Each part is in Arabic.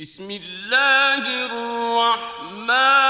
بسم الله الرحمن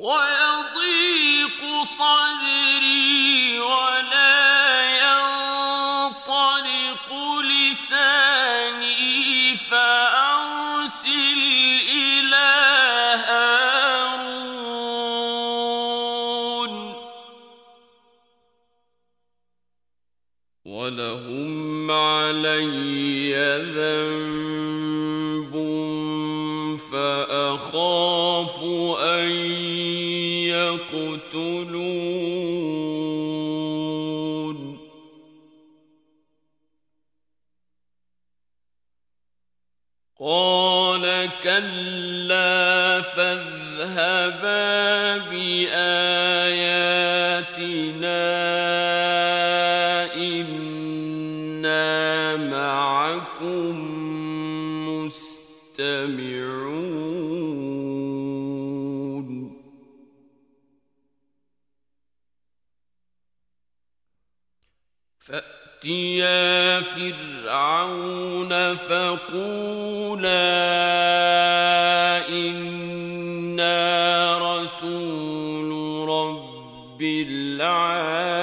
ويضيق صدري ولا ينطلق لساني فأرسل يقتلون. قال كلا فاذهبا بآخر فاتيا فرعون فقولا إنا رسول رب العالمين.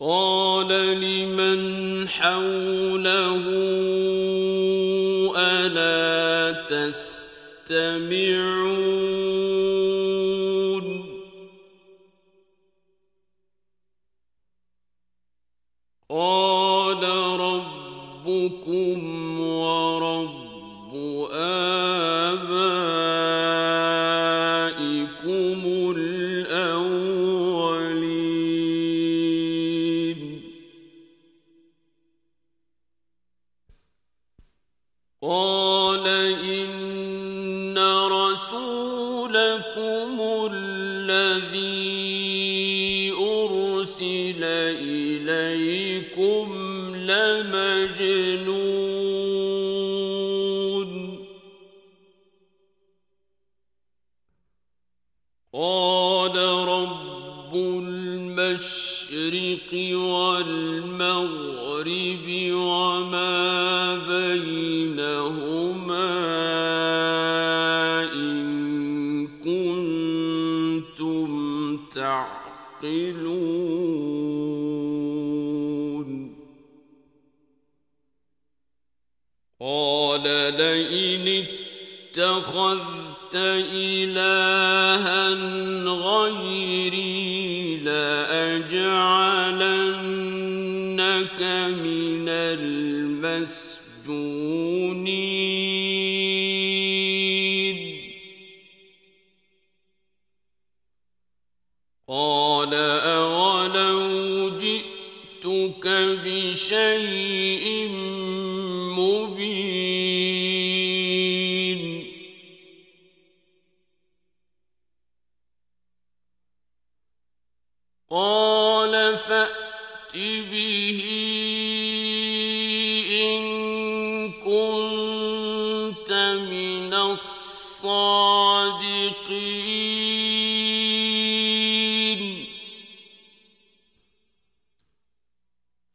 قال لمن حوله ألا تستمعون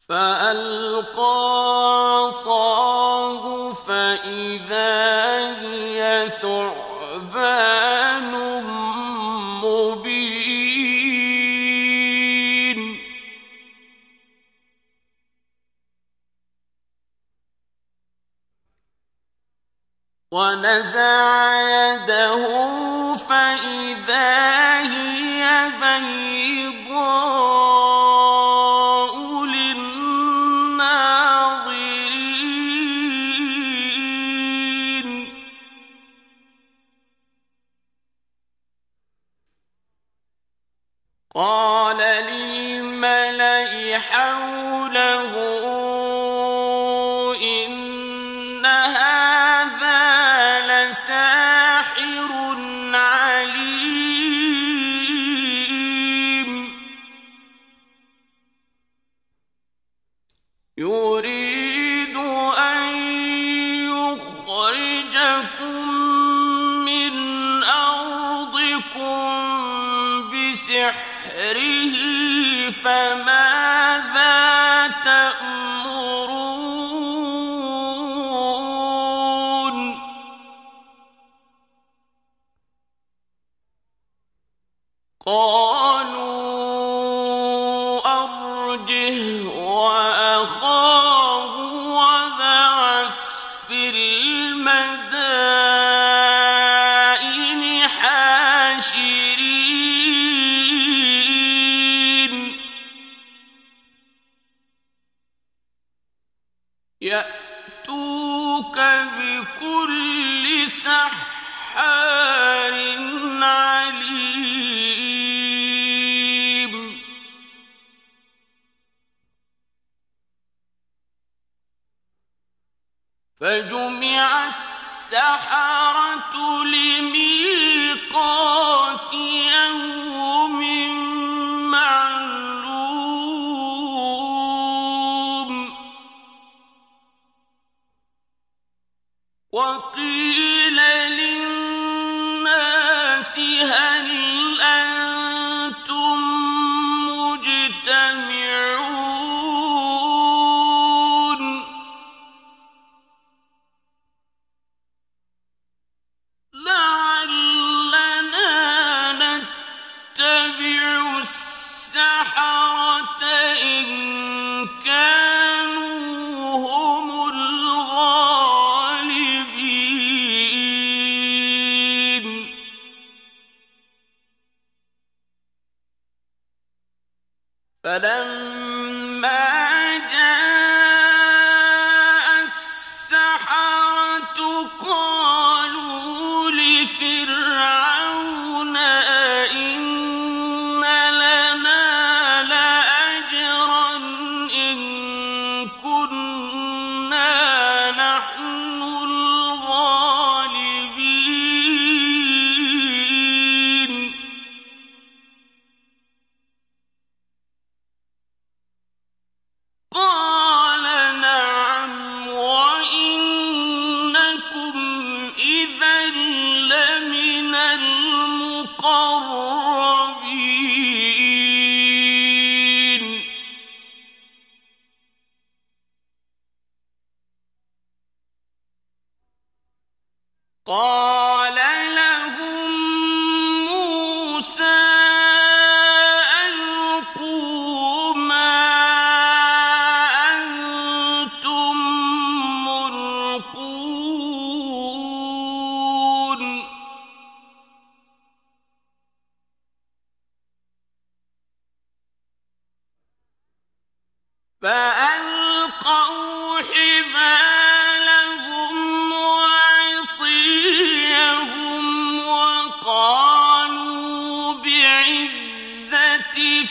فألقى عصاه فإذا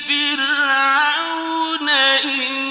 فرعون إنا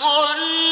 ولأصلبنكم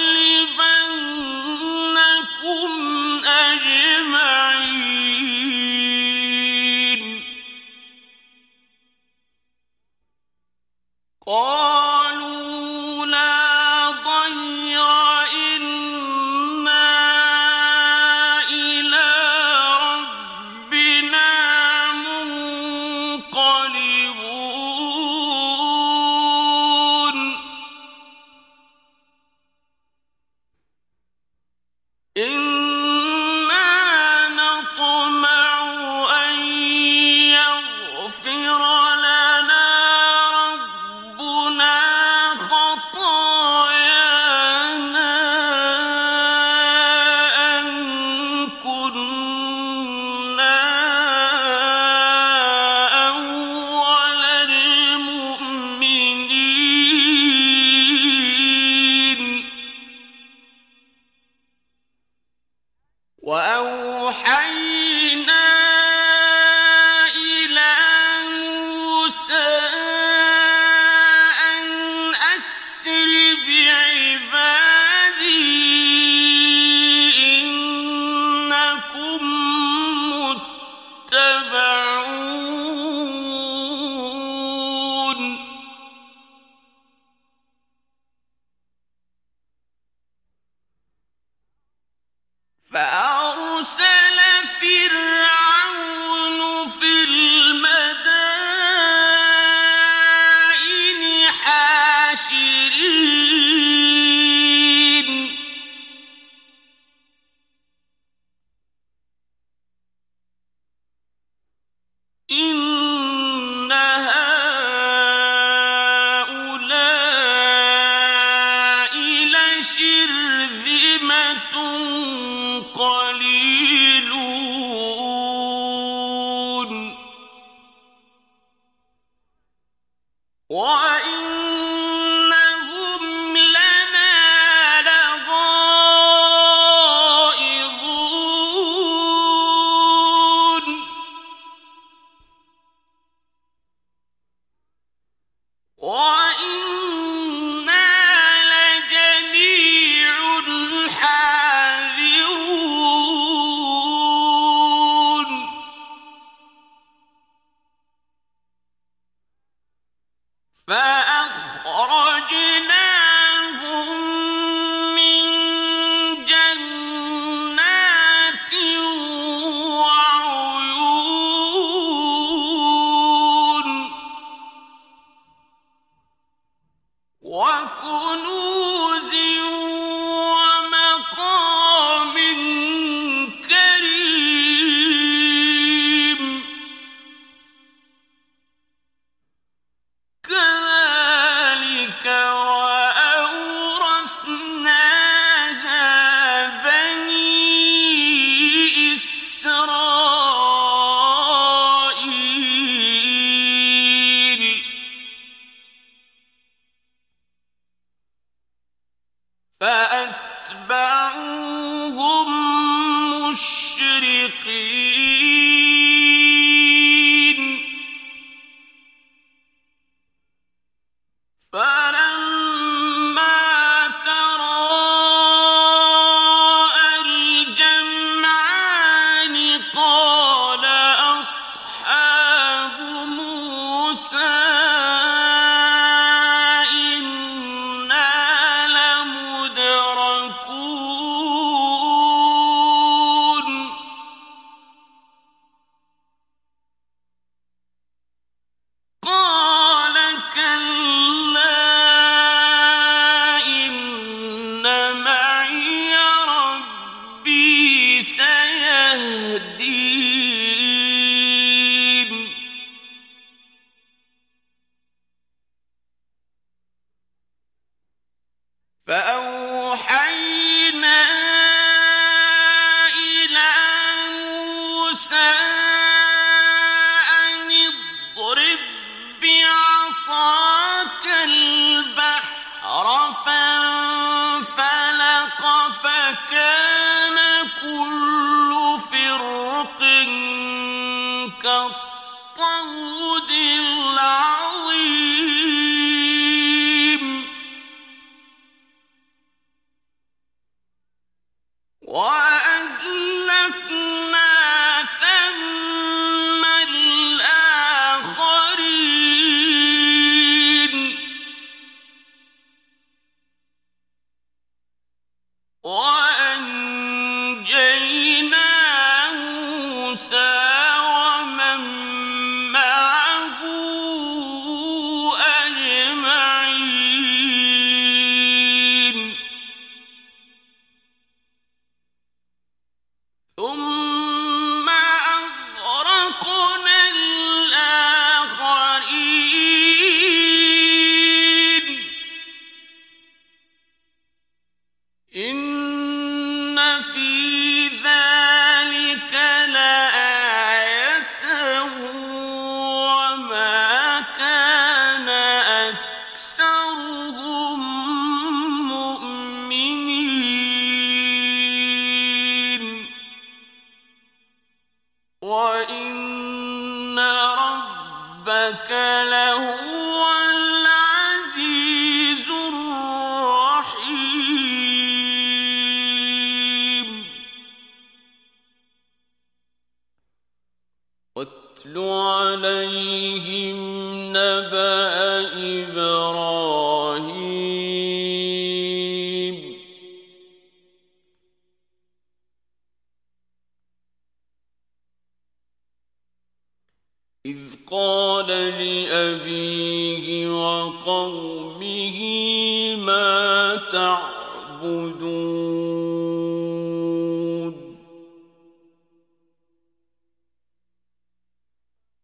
مردود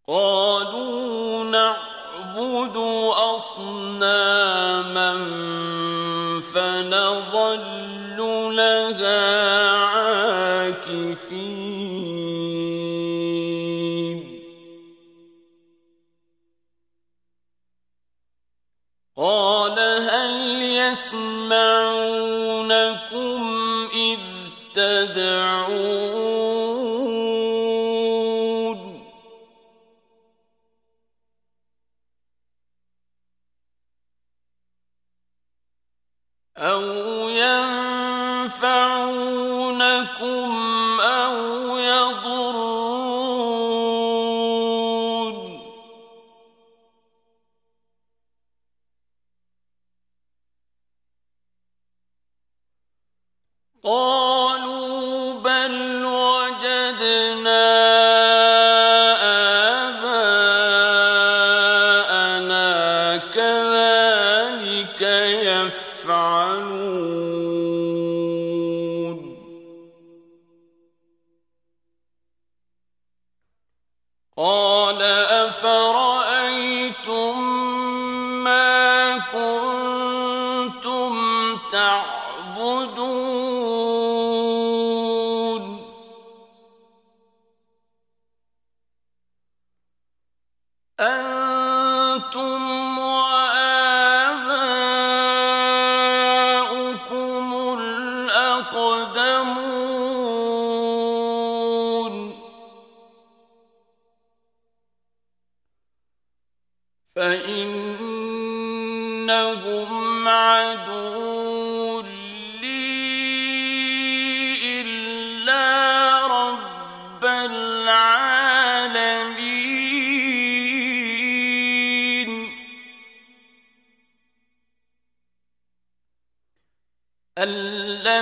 قالوا نعبد اصناما فنظل لها عاكفين قال هل يسمع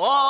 قالوا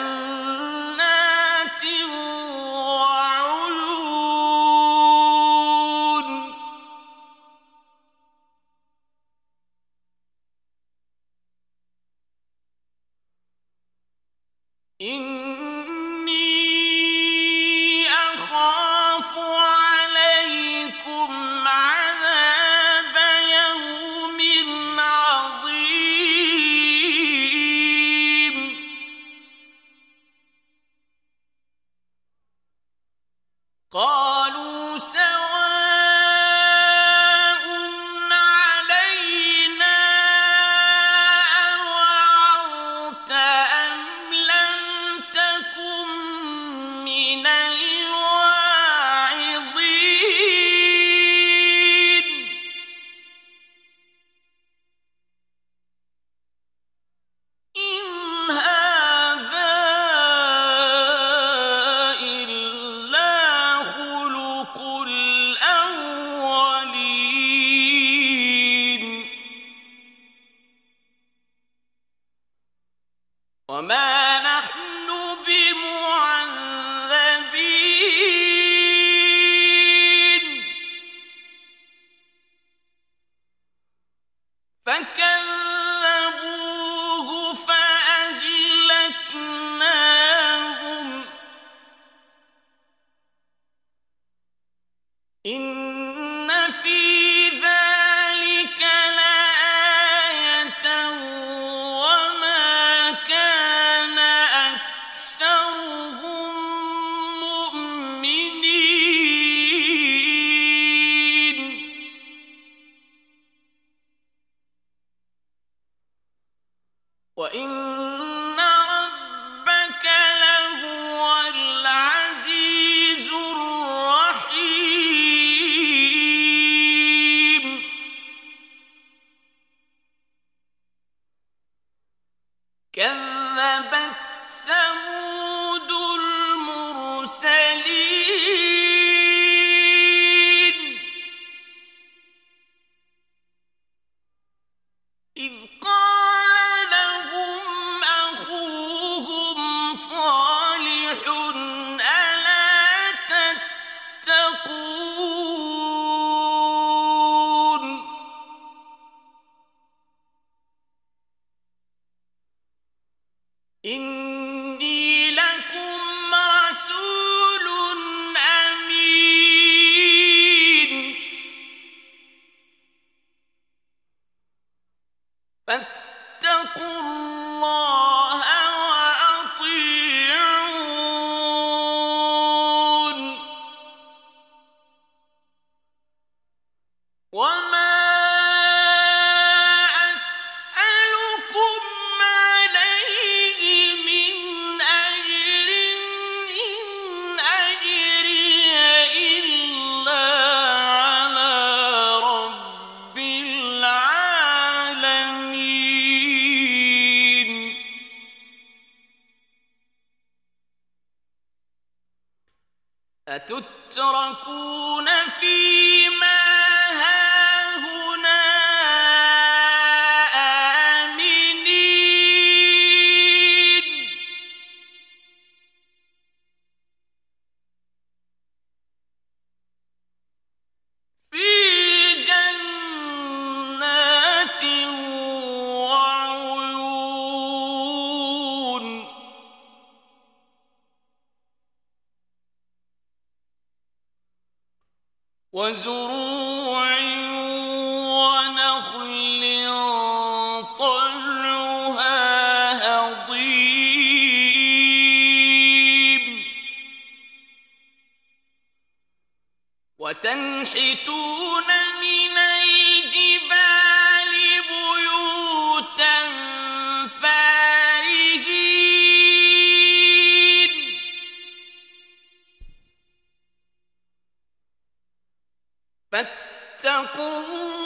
جنات فاتقوا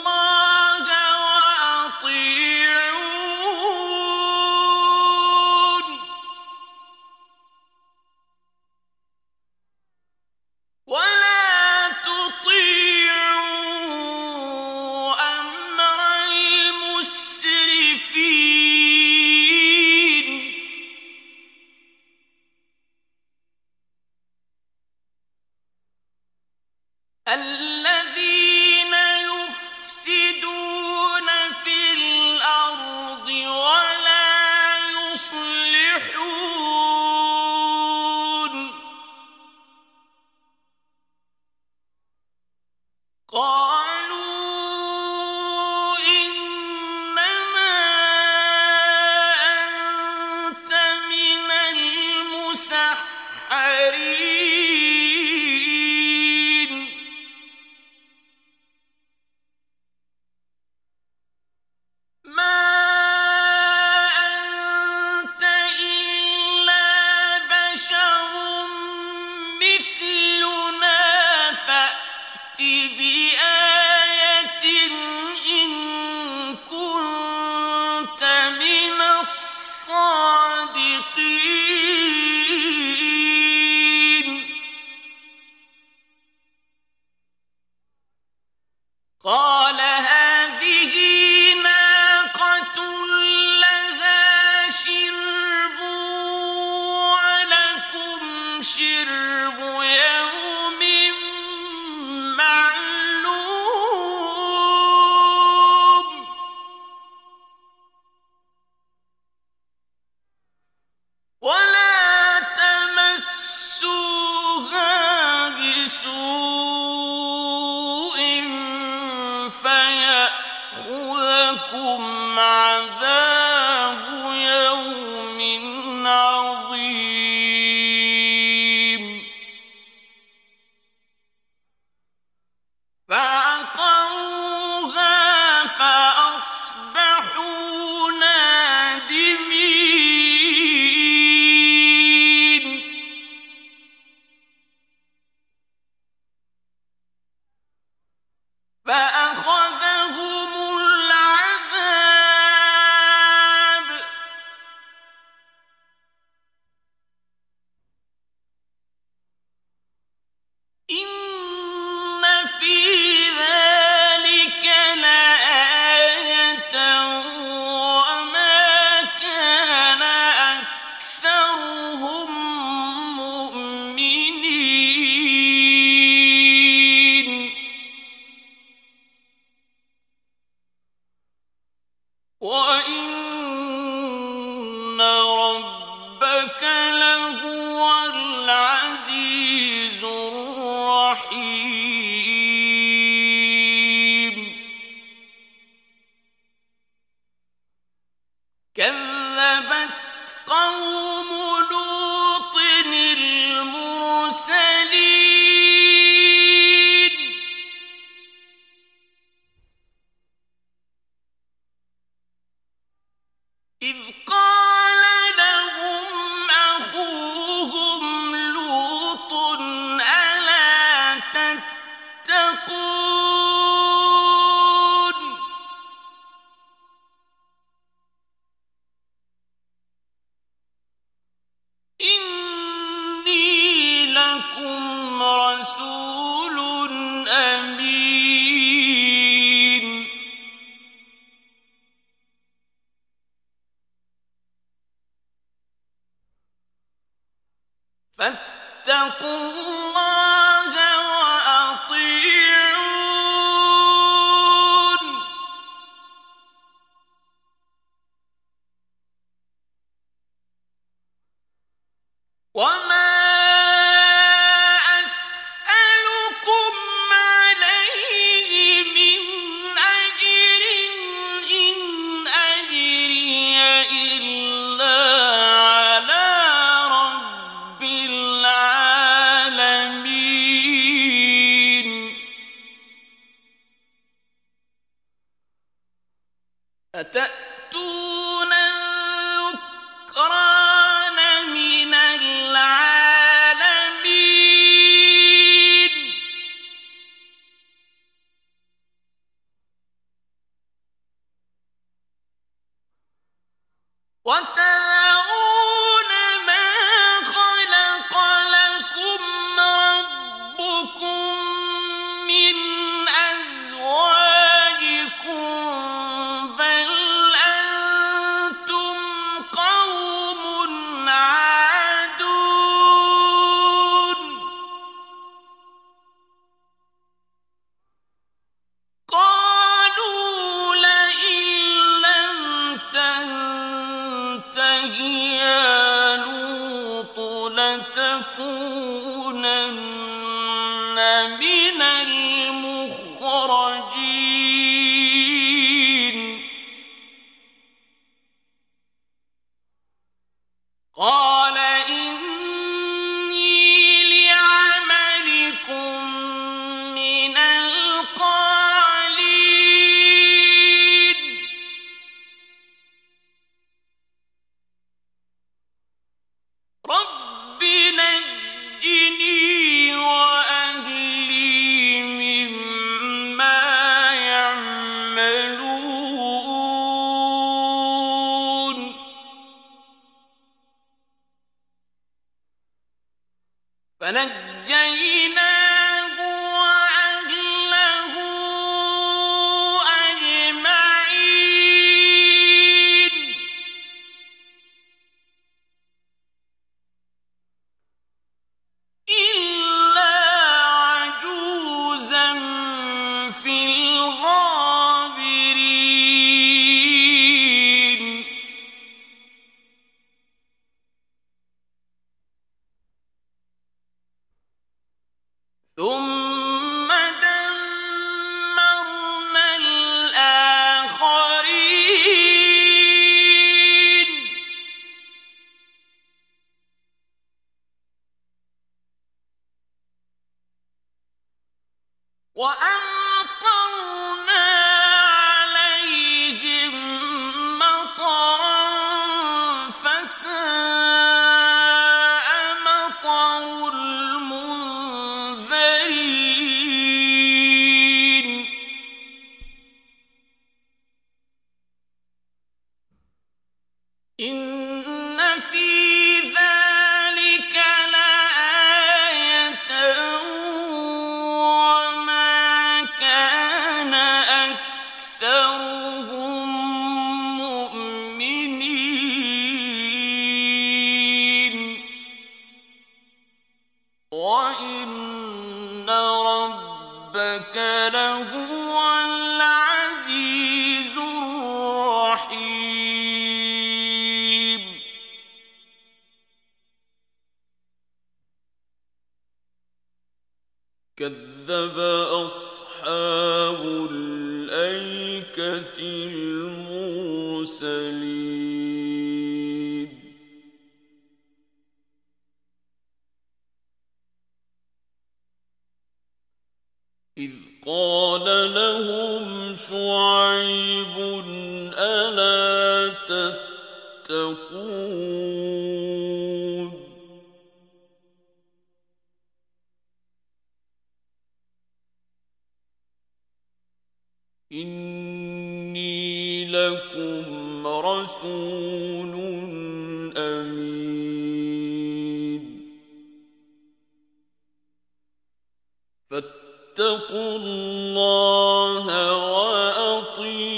فاتقوا الله وأطيعون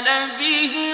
به